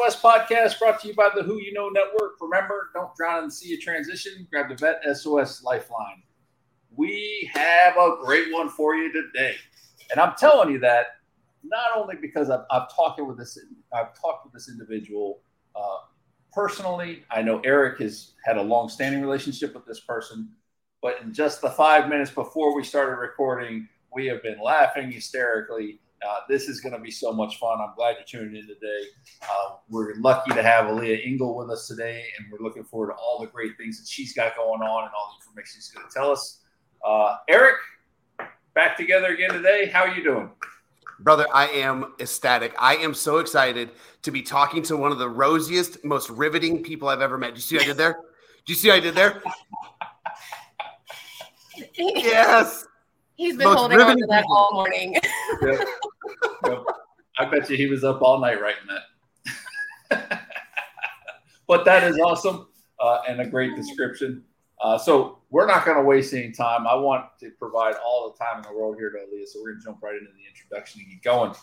SOS podcast brought to you by the Who You Know Network. Remember, don't drown in the sea of transition. Grab the Vet SOS Lifeline. We have a great one for you today, and I'm telling you that not only because I've, I've talked with this, I've talked with this individual uh, personally. I know Eric has had a long-standing relationship with this person, but in just the five minutes before we started recording, we have been laughing hysterically uh, this is going to be so much fun. I'm glad you're tuning in today. Uh, we're lucky to have Aleha Ingle with us today, and we're looking forward to all the great things that she's got going on and all the information she's going to tell us. Uh, Eric, back together again today. How are you doing? Brother, I am ecstatic. I am so excited to be talking to one of the rosiest, most riveting people I've ever met. Do you see what I did there? Do you see what I did there? yes. He's been holding on to that all morning. yep. I bet you he was up all night writing that. but that is awesome uh, and a great description. Uh, so we're not going to waste any time. I want to provide all the time in the world here to Aleha. So we're going to jump right into the introduction and get going.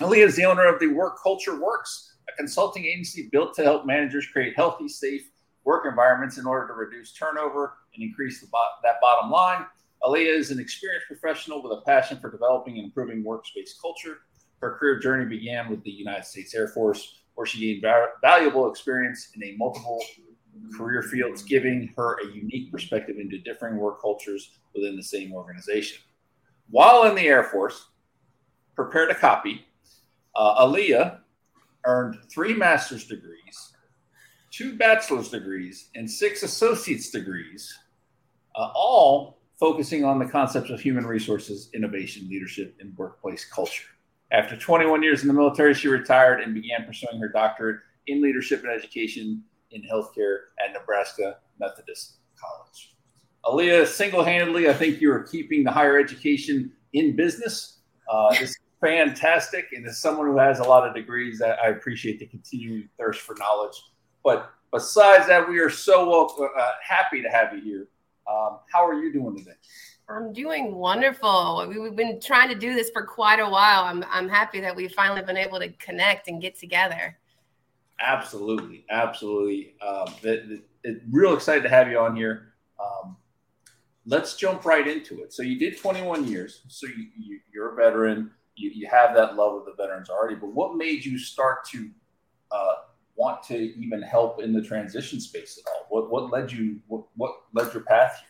Aleha is the owner of the Work Culture Works, a consulting agency built to help managers create healthy, safe work environments in order to reduce turnover and increase bo- that bottom line. Aleha is an experienced professional with a passion for developing and improving workspace culture. Her career journey began with the United States Air Force, where she gained va- valuable experience in a multiple career fields, giving her a unique perspective into differing work cultures within the same organization. While in the Air Force, prepared a copy, uh, Aleha earned three master's degrees, two bachelor's degrees, and six associate's degrees, uh, all focusing on the concepts of human resources, innovation, leadership, and workplace culture. After 21 years in the military, she retired and began pursuing her doctorate in leadership and education in healthcare at Nebraska Methodist College. Aleha, single handedly, I think you are keeping the higher education in business. Uh, it's fantastic. And as someone who has a lot of degrees, I appreciate the continuing thirst for knowledge. But besides that, we are so uh, happy to have you here. Um, how are you doing today? I'm doing wonderful. We've been trying to do this for quite a while. I'm, I'm happy that we've finally been able to connect and get together. Absolutely. Absolutely. Um, it, it, it, real excited to have you on here. Um, let's jump right into it. So you did 21 years. So you, you, are a veteran. You, you have that love of the veterans already. But what made you start to uh, want to even help in the transition space at all? What what led you what, what led your path here?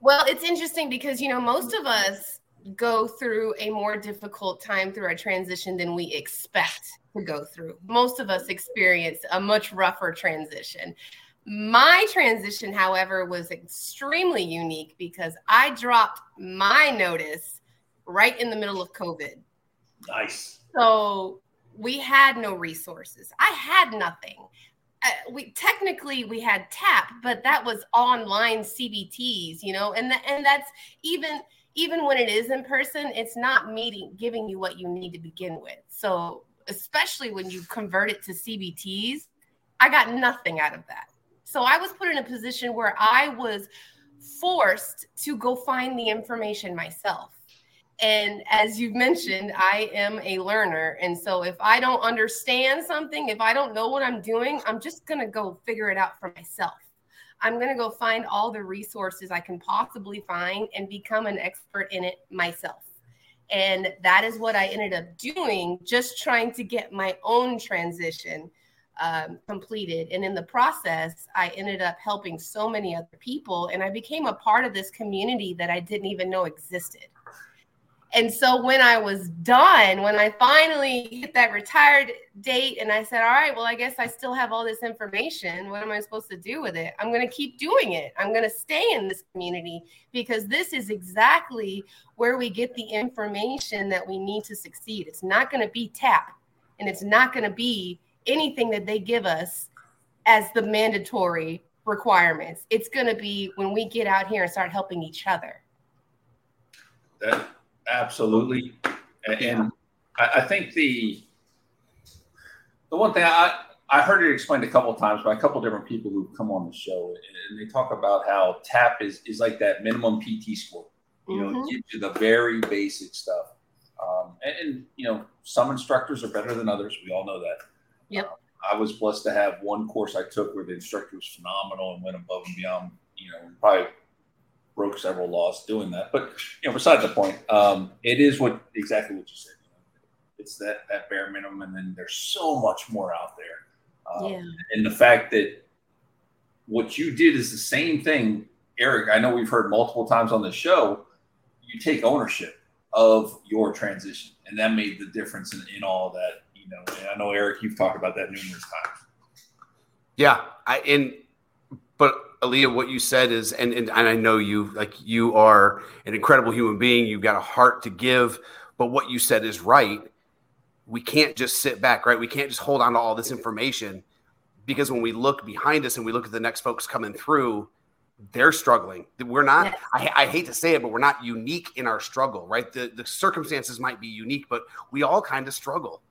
Well, it's interesting because you know most of us go through a more difficult time through our transition than we expect to go through. Most of us experience a much rougher transition. My transition, however, was extremely unique because I dropped my notice right in the middle of COVID. Nice. So we had no resources. I had nothing. Uh, we technically we had tap but that was online cbts you know and and that's even even when it is in person it's not meeting giving you what you need to begin with. So especially when you convert it to cbts i got nothing out of that. So i was put in a position where i was forced to go find the information myself and as you've mentioned, I am a learner. And so if I don't understand something, if I don't know what I'm doing, I'm just going to go figure it out for myself. I'm going to go find all the resources I can possibly find and become an expert in it myself. And that is what I ended up doing, just trying to get my own transition um, completed. And in the process, I ended up helping so many other people. And I became a part of this community that I didn't even know existed. And so when I was done, when I finally hit that retired date, and I said, All right, well, I guess I still have all this information. What am I supposed to do with it? I'm going to keep doing it. I'm going to stay in this community because this is exactly where we get the information that we need to succeed. It's not going to be TAP, and it's not going to be anything that they give us as the mandatory requirements. It's going to be when we get out here and start helping each other. That Absolutely, and I, think the the one thing I I heard it explained a couple times by a couple different people who've come on the show, and they talk about how TAP is is like that minimum PT score. You know, mm-hmm. gives you the very basic stuff. Um, and, and, you know, some instructors are better than others. We all know that. Yep. Uh, I was blessed to have one course I took where the instructor was phenomenal and went above and beyond. You know, probably broke several laws doing that. But you know, beside the point, um, it is what exactly what you said. It's that that bare minimum, and then there's so much more out there. Um, Yeah. And the fact that what you did is the same thing, Eric. I know we've heard multiple times on the show. You take ownership of your transition, and that made the difference in, in all that. You know, and I know Eric, you've talked about that numerous times. Yeah, I and but Aleha, what you said is, and, and and I know you like you are an incredible human being. You've got a heart to give, but what you said is right. We can't just sit back, right? We can't just hold on to all this information because when we look behind us and we look at the next folks coming through, they're struggling. We're not. Yes. I, I hate to say it, but we're not unique in our struggle, right? The the circumstances might be unique, but we all kind of struggle.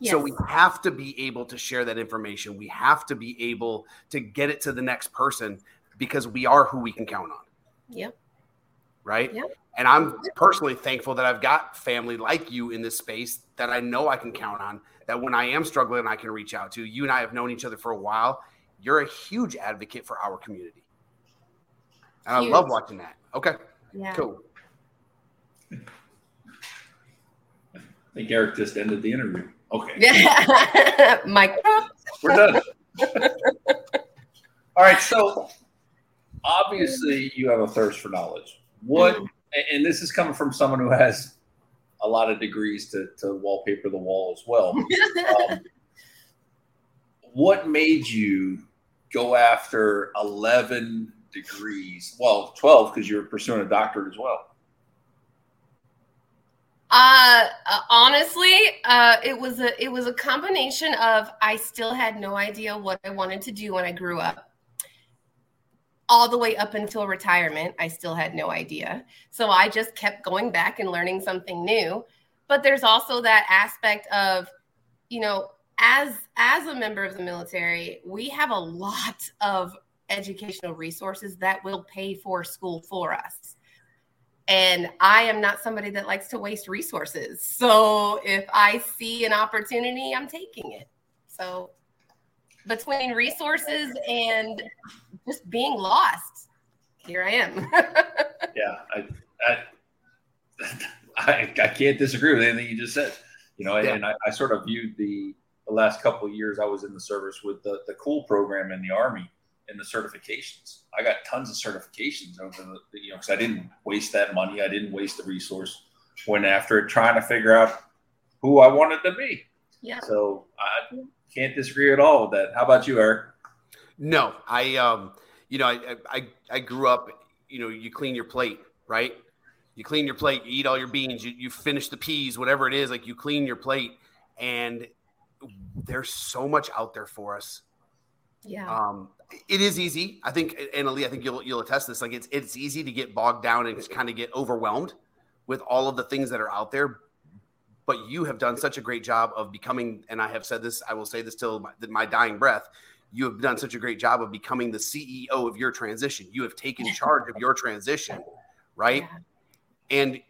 Yes. So we have to be able to share that information. We have to be able to get it to the next person because we are who we can count on, Yep. right? Yep. And I'm personally thankful that I've got family like you in this space that I know I can count on. That when I am struggling, I can reach out to. You and I have known each other for a while. You're a huge advocate for our community, and I love watching that. Okay, Yeah. cool. I think Eric just ended the interview. Okay. Yeah. Mic drop. We're done. All right. So obviously, you have a thirst for knowledge. What, Mm-hmm. and this is coming from someone who has a lot of degrees to, to wallpaper the wall as well. Um, what made you go after 11 degrees? Well, 12 because you're pursuing a doctorate as well. Uh, honestly, uh, it was a it was a combination of I still had no idea what I wanted to do when I grew up. All the way up until retirement, I still had no idea. So I just kept going back and learning something new. But there's also that aspect of, you know, as as a member of the military, we have a lot of educational resources that will pay for school for us and I am not somebody that likes to waste resources. So if I see an opportunity, I'm taking it. So between resources and just being lost, here I am. Yeah, I, I, I, I can't disagree with anything you just said. You know, Yeah. and I, I sort of viewed the the last couple of years I was in the service with the the cool program in the army and the certifications. I got tons of certifications over the you know because I didn't waste that money. I didn't waste the resource. Went after it, trying to figure out who I wanted to be. yeah. So I can't disagree at all with that. How about you, Eric? No, I um, you know, I I I grew up. You know, you clean your plate, right? You clean your plate, you eat all your beans, you you finish the peas, whatever it is. Like you clean your plate, and there's so much out there for us. Yeah. Um, it is easy, I think, and Ali, I think you'll you'll attest this. Like it's it's easy to get bogged down and just kind of get overwhelmed with all of the things that are out there. But you have done such a great job of becoming, and I have said this, I will say this till my, my dying breath. You have done such a great job of becoming the CEO of your transition. You have taken charge of your transition, right? Yeah. And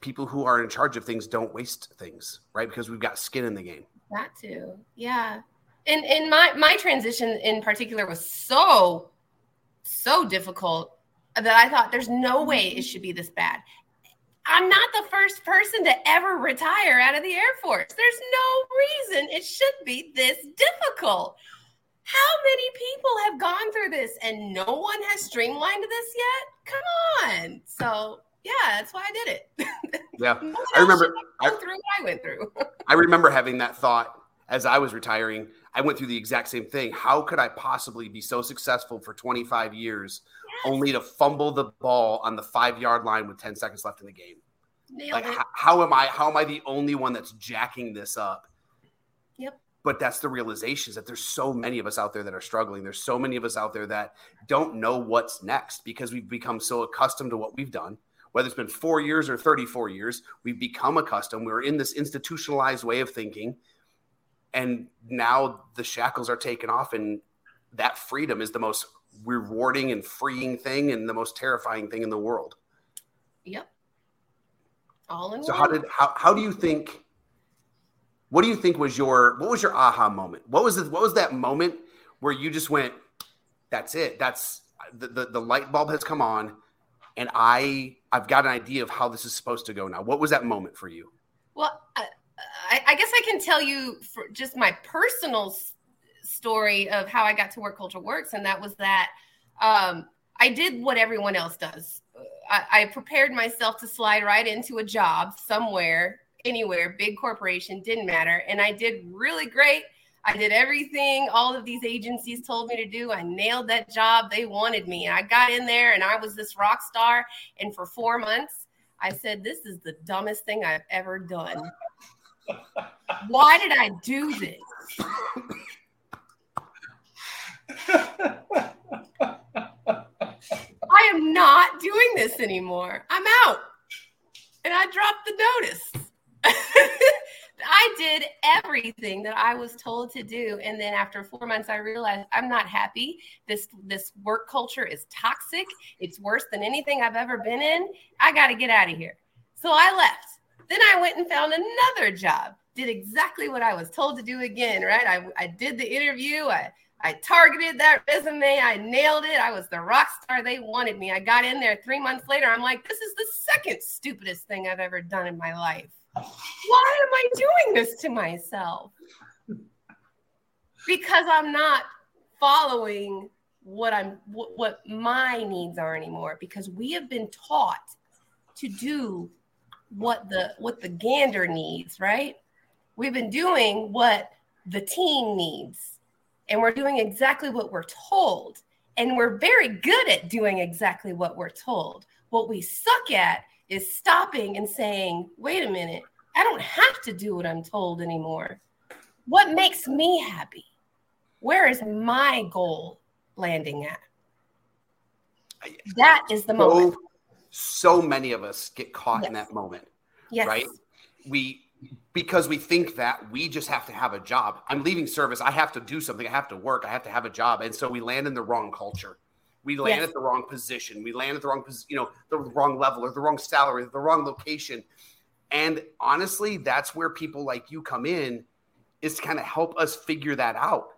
people who are in charge of things don't waste things, right? Because we've got skin in the game. That too. Yeah. And and my my transition in particular was so so difficult that I thought there's no way it mm-hmm. should be this bad. I'm not the first person to ever retire out of the Air Force. There's no reason it should be this difficult. How many people have gone through this and no one has streamlined this yet? Come on. So yeah, that's why I did it. Yeah. No I remember- go through what I went through. I remember having that thought as I was retiring. I went through the exact same thing. How could I possibly be so successful for 25 years only to fumble the ball on the five yard line with 10 seconds left in the game? Nailed Like, how am I? How am I the only one that's jacking this up? Yep. But that's the realization is that there's so many of us out there that are struggling. There's so many of us out there that don't know what's next because we've become so accustomed to what we've done. Whether it's been four years or 34 years, we've become accustomed. We're in this institutionalized way of thinking. And now the shackles are taken off, and that freedom is the most rewarding and freeing thing and the most terrifying thing in the world. Yep. All in So one. how did how how do you think? What do you think was your what was your aha moment? What was it? What was that moment where you just went, "That's it. That's the, the the light bulb has come on, and I I've got an idea of how this is supposed to go now." What was that moment for you? Well, I, I, I guess I can tell you just my personal story of how I got to where Culture Works, and that was that um, I did what everyone else does. I, I prepared myself to slide right into a job somewhere, anywhere, big corporation, didn't matter, and I did really great. I did everything all of these agencies told me to do. I nailed that job. They wanted me. I got in there and I was this rock star. And for four months, I said, This is the dumbest thing I've ever done. Why did I do this? I am not doing this anymore. I'm out. And I dropped the notice. I did everything that I was told to do. And then after four months, I realized I'm not happy. This this work culture is toxic. It's worse than anything I've ever been in. I got to get out of here. So I left. Then I went and found another job. Did exactly what I was told to do again, right? I, I did the interview. I I targeted that resume. I nailed it. I was the rock star they wanted me. I got in there three months later. I'm like, this is the second stupidest thing I've ever done in my life. Why am I doing this to myself? Because I'm not following what I'm what, what my needs are anymore. Because we have been taught to do what the what the gander needs, right? We've been doing what the team needs and we're doing exactly what we're told. And we're very good at doing exactly what we're told. What we suck at is stopping and saying, wait a minute, I don't have to do what I'm told anymore. What makes me happy? Where is my goal landing at? That is the moment. So, many of us get caught in that moment, Yes. right? We because we think that we just have to have a job. I'm leaving service. I have to do something. I have to work. I have to have a job. And so we land in the wrong culture. We land Yes. at the wrong position. We land at the wrong, you know, the wrong level or the wrong salary, the wrong location. And honestly, that's where people like you come in is to kind of help us figure that out.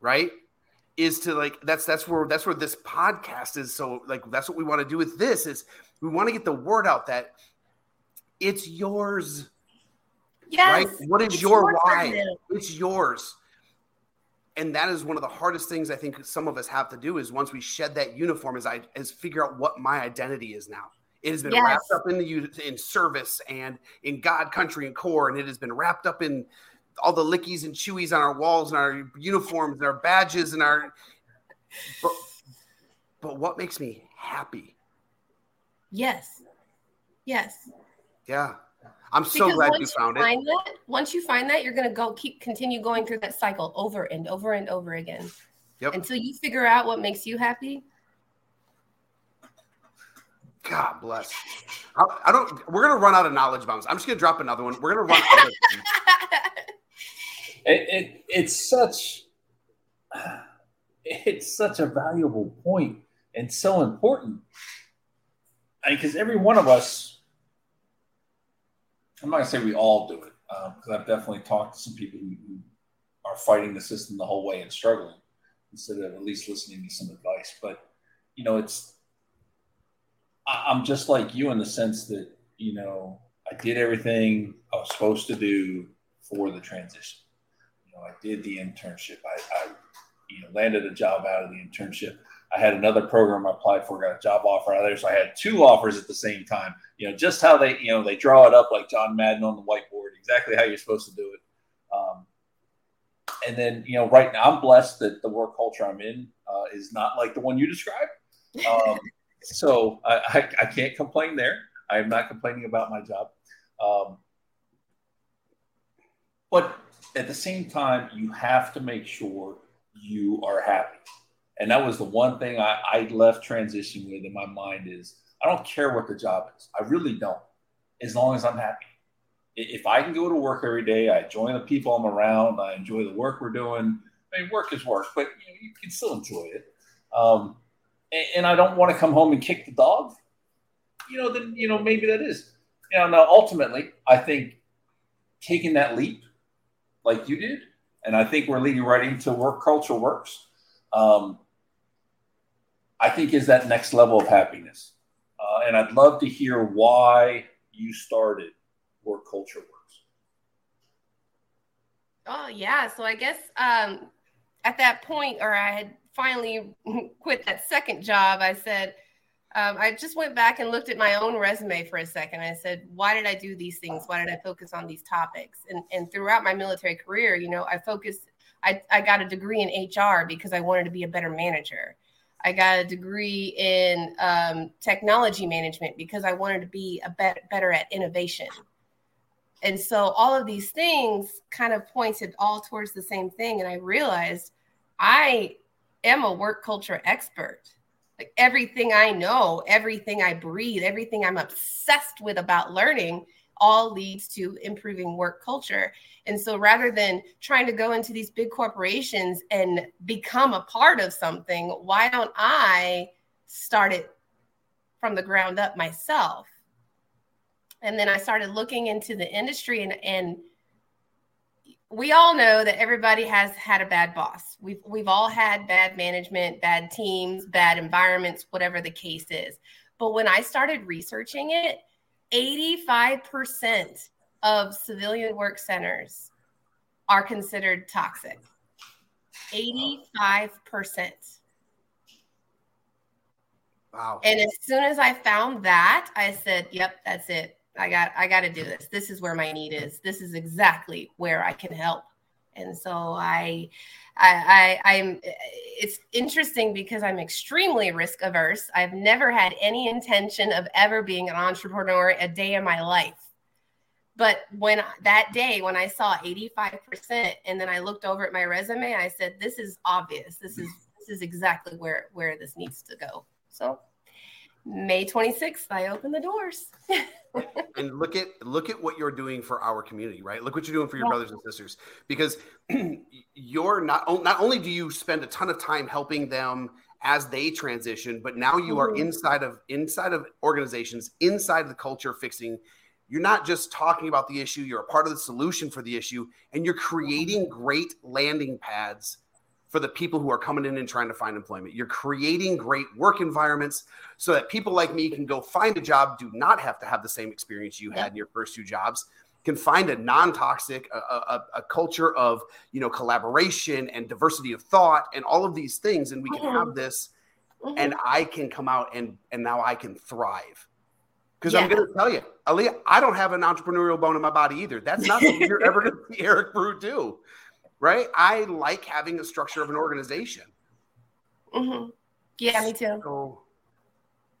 Right? Is to like that's that's where that's where this podcast is so like that's what we want to do with this is we want to get the word out that it's yours Yes. right? What is your your why? It's yours. And that is one of the hardest things I think some of us have to do is once we shed that uniform is I is figure out what my identity is now. It has been Yes. wrapped up in the in service and in God, country, and Corps, and it has been wrapped up in all the lickies and chewies on our walls and our uniforms and our badges and our. But, but what makes me happy? Yes. Yes. Yeah, I'm so Because glad you found it. find that, once you find that, you're gonna go keep continue going through that cycle over and over and over again. Yep. Until you figure out what makes you happy. God bless. I, I don't. We're gonna run out of knowledge bombs. I'm just gonna drop another one. We're gonna run out. it, it it's such it's such a valuable point and so important. Because every one of us i'm not going to say we all do it um, because i've definitely talked to some people who, who are fighting the system the whole way and struggling instead of at least listening to some advice. But you know it's I, i'm just like you in the sense that you know i did everything i was supposed to do for the transition know, I did the internship. I, I, you know, landed a job out of the internship. I had another program I applied for, got a job offer out of there. So I had two offers at the same time. You know, just how they, you know, they draw it up like John Madden on the whiteboard, exactly how you're supposed to do it. Um, and then, you know, right now I'm blessed that the work culture I'm in uh, is not like the one you described. Um, so I, I, I can't complain there. I am not complaining about my job. Um, but at the same time, you have to make sure you are happy. And that was the one thing I, I left transition with in my mind is I don't care what the job is. I really don't, as long as I'm happy. If I can go to work every day, I enjoy the people I'm around, I enjoy the work we're doing. I mean, work is work, but you, know, you can still enjoy it. Um, and, and I don't want to come home and kick the dog. You know, then you know maybe that is. you know, no, ultimately, I think taking that leap like you did, and I think we're leading right into work culture works. Um, I think is that next level of happiness. Uh, and I'd love to hear why you started Work Culture Works. Oh yeah, so I guess um, at that point, or I had finally quit that second job. I said um, I just went back and looked at my own resume for a second. I said, why did I do these things? Why did I focus on these topics? And and throughout my military career, you know, I focused. I, I got a degree in HR because I wanted to be a better manager. I got a degree in um, technology management because I wanted to be a better, better at innovation. And so all of these things kind of pointed all towards the same thing. And I realized I am a work culture expert. Like everything I know, everything I breathe, everything I'm obsessed with about learning all leads to improving work culture. And so rather than trying to go into these big corporations and become a part of something, why don't I start it from the ground up myself? And then I started looking into the industry and and we all know that everybody has had a bad boss. We've we've all had bad management, bad teams, bad environments, whatever the case is. But when I started researching it, 85% of civilian work centers are considered toxic. 85%. Wow. And as soon as I found that, I said, "Yep, that's it. I got I got to do this. This is where my need is. This is exactly where I can help." And so I I, I I'm it's interesting because I'm extremely risk averse. I've never had any intention of ever being an entrepreneur a day in my life. But when that day, when I saw 85%, and then I looked over at my resume, I said, this is obvious. This is this is exactly where where this needs to go. So May 26th, I open the doors. and look at look at what you're doing for our community, right? Look what you're doing for your yeah. brothers and sisters because you're not not only do you spend a ton of time helping them as they transition, but now you mm-hmm. are inside of inside of organizations, inside of the culture fixing. You're not just talking about the issue, you're a part of the solution for the issue and you're creating great landing pads for the people who are coming in and trying to find employment. You're creating great work environments so that people like me can go find a job, do not have to have the same experience you had in your first two jobs, can find a non-toxic, a, a, a culture of you know collaboration and diversity of thought and all of these things, and we can have mm-hmm. this, mm-hmm. and I can come out and and now I can thrive. Because yeah. I'm going to tell you, Aleha, I don't have an entrepreneurial bone in my body either. That's not what you're ever going to see Eric Brew do right? I like having a structure of an organization. Mm-hmm. Yeah, me too. So,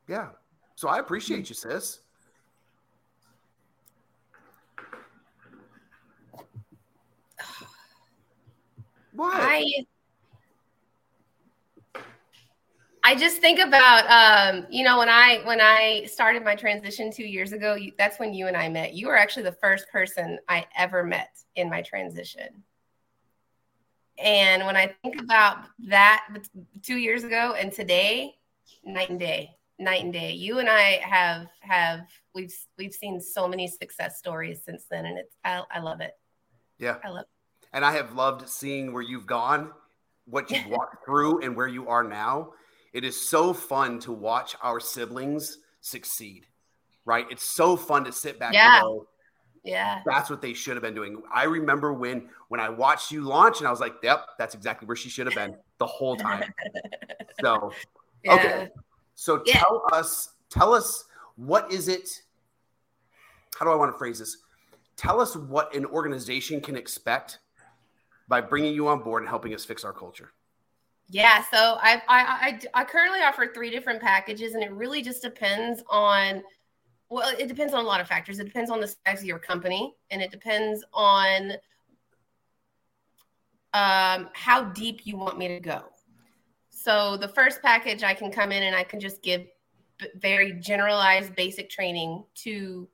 yeah. So I appreciate you, sis. What? I I just think about um, you know when I when I started my transition two years ago. You, that's when you and I met. You were actually the first person I ever met in my transition. And when I think about that two years ago and today, night and day, night and day. You and I have have we've we've seen so many success stories since then, and it's I, I love it. Yeah, I love. It. And I have loved seeing where you've gone, what you've walked through, and where you are now. It is so fun to watch our siblings succeed. Right? It's so fun to sit back yeah. and go, yeah. That's what they should have been doing. I remember when when I watched you launch and I was like, "Yep, that's exactly where she should have been the whole time." so, yeah. okay. So yeah. tell us tell us what is it How do I want to phrase this? Tell us what an organization can expect by bringing you on board and helping us fix our culture. Yeah, so I, I I I currently offer three different packages, and it really just depends on well, it depends on a lot of factors. It depends on the size of your company, and it depends on um, how deep you want me to go. So the first package, I can come in and I can just give very generalized, basic training to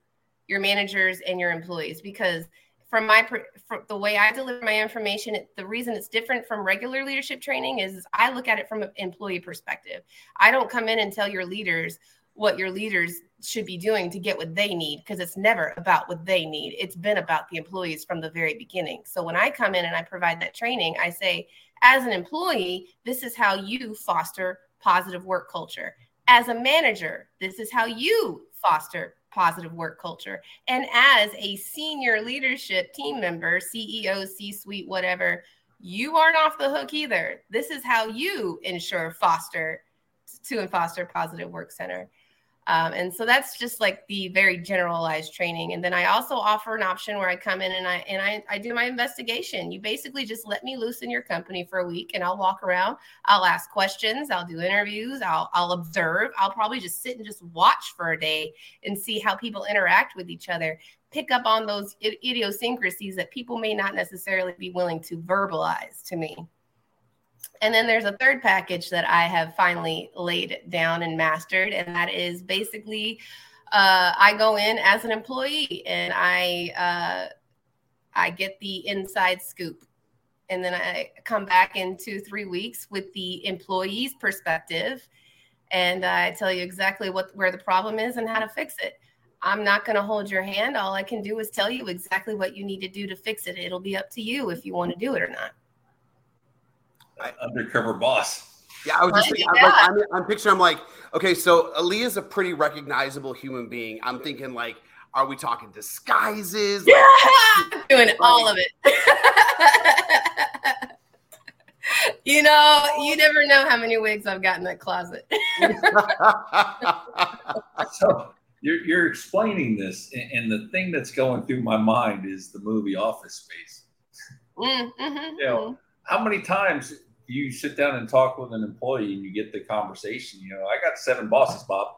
your managers and your employees because from my from the way I deliver my information, the reason it's different from regular leadership training is I look at it from an employee perspective. I don't come in and tell your leaders what your leaders should be doing to get what they need because it's never about what they need. It's been about the employees from the very beginning. So when I come in and I provide that training, I say, as an employee, this is how you foster positive work culture. As a manager, this is how you foster positive work culture. And as a senior leadership team member, CEO, C suite, whatever, you aren't off the hook either. This is how you ensure foster to and foster positive work center. Um, and so that's just like the very generalized training. And then I also offer an option where I come in and I and I, I do my investigation. You basically just let me loose in your company for a week and I'll walk around, I'll ask questions, I'll do interviews, I'll I'll observe, I'll probably just sit and just watch for a day and see how people interact with each other, pick up on those idiosyncrasies that people may not necessarily be willing to verbalize to me. And then there's a third package that I have finally laid down and mastered, and that is basically uh, I go in as an employee and I uh, I get the inside scoop, and then I come back in two three weeks with the employee's perspective, and I tell you exactly what where the problem is and how to fix it. I'm not going to hold your hand. All I can do is tell you exactly what you need to do to fix it. It'll be up to you if you want to do it or not undercover boss. Yeah, I was just thinking, I'm, like, I'm, I'm picturing, I'm like, okay, so Aleha's a pretty recognizable human being. I'm thinking, like, are we talking disguises? Yeah, like, doing like, all of it. you know, you never know how many wigs I've got in that closet. so you're, you're explaining this, and, the thing that's going through my mind is the movie Office Space. Mm, mm-hmm, you know, mm-hmm. how many times you sit down and talk with an employee and you get the conversation. You know, I got seven bosses, Bob.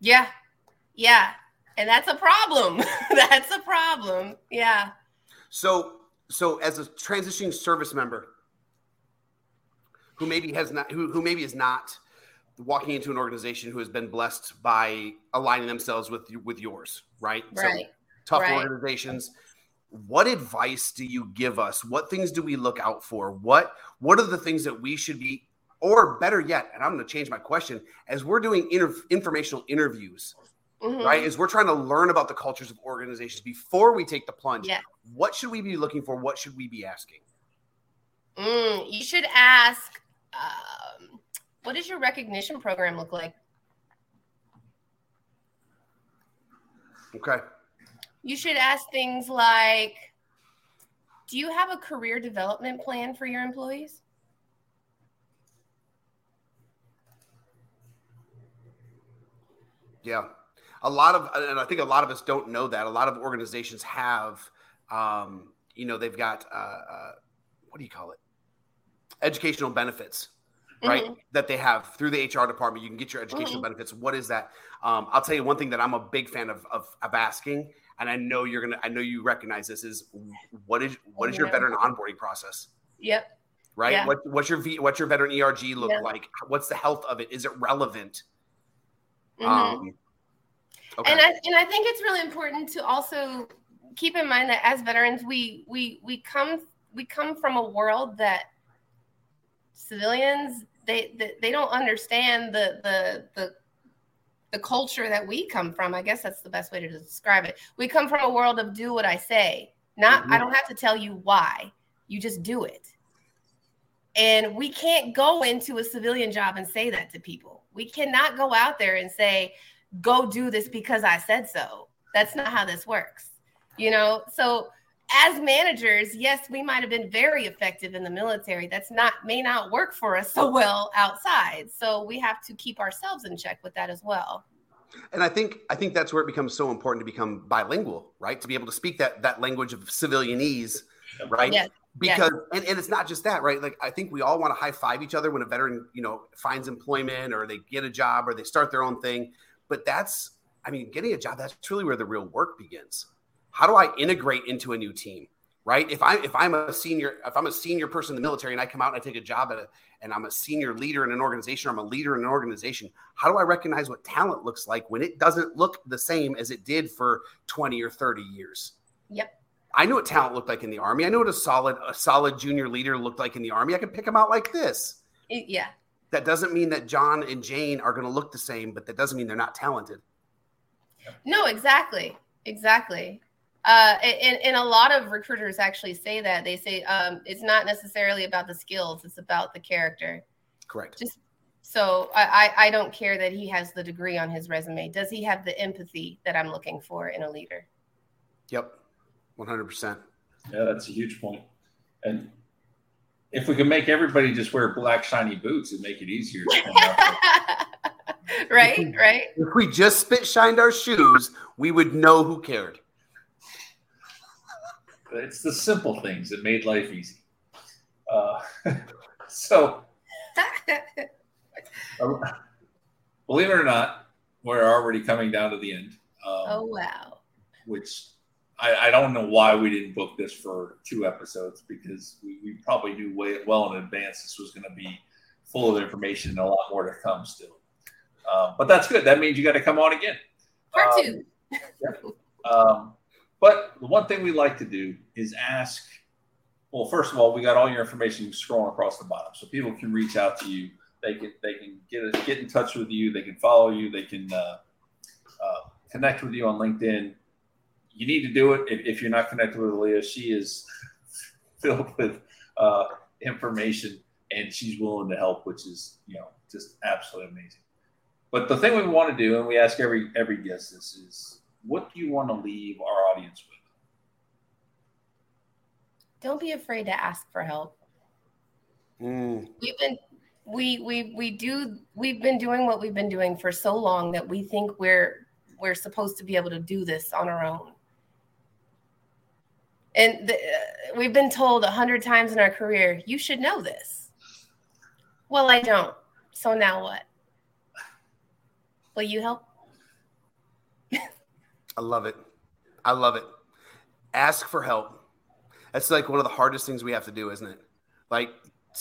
Yeah. Yeah. And that's a problem. that's a problem. Yeah. So, so as a transitioning service member who maybe has not, who, who maybe is not walking into an organization who has been blessed by aligning themselves with, with yours, right? Right. So tough right. organizations what advice do you give us? What things do we look out for? What what are the things that we should be or better yet and i'm going to change my question as we're doing inter- informational interviews mm-hmm. right as we're trying to learn about the cultures of organizations before we take the plunge yeah. what should we be looking for? What should we be asking? Mm, you should ask um, what does your recognition program look like? Okay you should ask things like Do you have a career development plan for your employees? Yeah. A lot of, and I think a lot of us don't know that. A lot of organizations have, um, you know, they've got, uh, uh, what do you call it? Educational benefits, right? Mm-hmm. That they have through the HR department. You can get your educational mm-hmm. benefits. What is that? Um, I'll tell you one thing that I'm a big fan of, of, of asking and I know you're gonna I know you recognize this is what is what is your veteran onboarding process? Yep. Right. Yeah. What, what's your v, what's your veteran ERG look yeah. like? What's the health of it? Is it relevant? Mm-hmm. Um, okay. And I and I think it's really important to also keep in mind that as veterans, we we we come we come from a world that civilians they they, they don't understand the the the the culture that we come from. I guess that's the best way to describe it. We come from a world of do what I say. Not mm-hmm. I don't have to tell you why. You just do it. And we can't go into a civilian job and say that to people. We cannot go out there and say, go do this because I said so. That's not how this works. You know, so as managers, yes, we might have been very effective in the military. That's not may not work for us so well outside. So we have to keep ourselves in check with that as well. And I think I think that's where it becomes so important to become bilingual, right? To be able to speak that that language of civilianese, right? Yes. Because yes. And, and it's not just that, right? Like I think we all want to high five each other when a veteran, you know, finds employment or they get a job or they start their own thing. But that's I mean, getting a job, that's really where the real work begins how do I integrate into a new team? Right. If I if I'm a senior if I'm a senior person in the military and I come out and I take a job at a, and I'm a senior leader in an organization, or I'm a leader in an organization. How do I recognize what talent looks like when it doesn't look the same as it did for 20 or 30 years? Yep. I knew what talent looked like in the army. I knew what a solid a solid junior leader looked like in the army. I could pick them out like this. Yeah. That doesn't mean that John and Jane are going to look the same, but that doesn't mean they're not talented. No, exactly. Exactly. Uh, and, and a lot of recruiters actually say that. They say um, it's not necessarily about the skills, it's about the character. Correct. Just so I, I don't care that he has the degree on his resume. Does he have the empathy that I'm looking for in a leader? Yep. 100%. Yeah, that's a huge point. And if we can make everybody just wear black shiny boots and make it easier. right, right. If we just spit shined our shoes, we would know who cared. It's the simple things that made life easy. Uh, so, believe it or not, we're already coming down to the end. Um, oh wow! Which I, I, don't know why we didn't book this for two episodes because we, we probably knew way well in advance this was going to be full of information and a lot more to come still. Uh, but that's good. That means you got to come on again. Part um, two. yeah. Um, but the one thing we like to do is ask. Well, first of all, we got all your information scrolling across the bottom, so people can reach out to you. They can they can get get in touch with you. They can follow you. They can uh, uh, connect with you on LinkedIn. You need to do it if, if you're not connected with Leah. She is filled with uh, information and she's willing to help, which is you know just absolutely amazing. But the thing we want to do, and we ask every every guest this is what do you want to leave our audience with? Don't be afraid to ask for help. Mm. We've been we we we do we've been doing what we've been doing for so long that we think we're we're supposed to be able to do this on our own. And the, uh, we've been told a hundred times in our career, you should know this. Well, I don't. So now what? Will you help? I love it. I love it. Ask for help. That's like one of the hardest things we have to do, isn't it? Like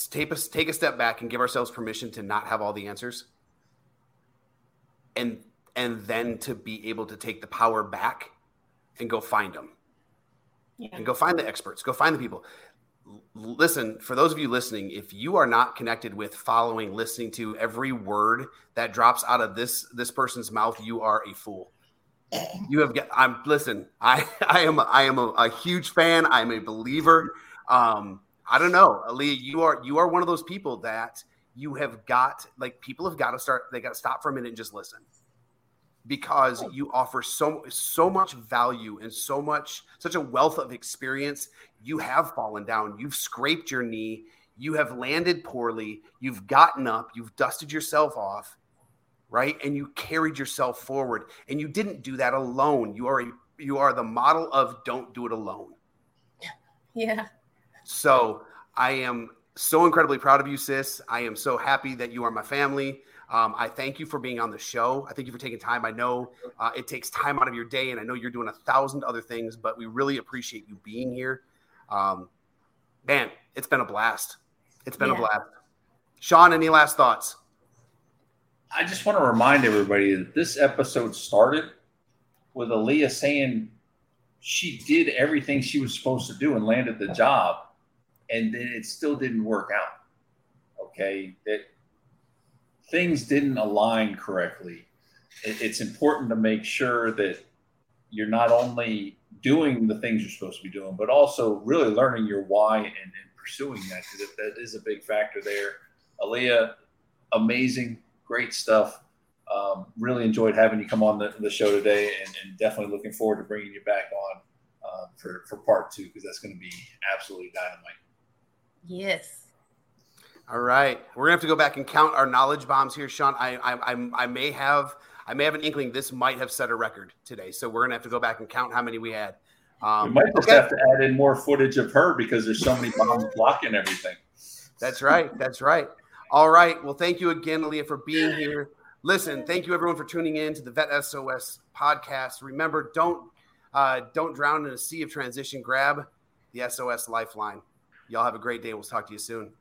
take a, take a step back and give ourselves permission to not have all the answers. And and then to be able to take the power back and go find them. Yeah. And go find the experts, go find the people. Listen, for those of you listening, if you are not connected with following, listening to every word that drops out of this this person's mouth, you are a fool you have got i'm listen i i am i am a, a huge fan. I'm a believer. Um i don't know Aleha, you are you are one of those people that you have got like people have got to start they got to stop for a minute and just listen. Because you offer so so much value and so much such a wealth of experience. You have fallen down. You've scraped your knee. You have landed poorly. You've gotten up. You've dusted yourself off right? And you carried yourself forward and you didn't do that alone. You are a, you are the model of don't do it alone. Yeah. So I am so incredibly proud of you, sis. I am so happy that you are my family. Um, I thank you for being on the show. I thank you for taking time. I know uh, it takes time out of your day, and I know you're doing a thousand other things, but we really appreciate you being here. Um, man, it's been a blast. It's been yeah. a blast. Sean, any last thoughts? I just want to remind everybody that this episode started with Aleha saying she did everything she was supposed to do and landed the job, and then it still didn't work out. Okay, that things didn't align correctly. It, it's important to make sure that you're not only doing the things you're supposed to be doing, but also really learning your why and, and pursuing that because that is a big factor there. Aleha, amazing great stuff. Um, really enjoyed having you come on the, the show today, and, and, definitely looking forward to bringing you back on uh, for for part two because that's going to be absolutely dynamite. Yes. All right, we're gonna have to go back and count our knowledge bombs here, Sean. I I, I, I may have I may have an inkling this might have set a record today, so we're gonna have to go back and count how many we had. Um, we might just okay. have to add in more footage of her because there's so many bombs blocking everything. That's right. That's right. All right. Well, thank you again, Aleha, for being here. Listen, thank you everyone for tuning in to the Vet SOS podcast. Remember, don't uh, don't drown in a sea of transition. Grab the SOS lifeline. Y'all have a great day. We'll talk to you soon.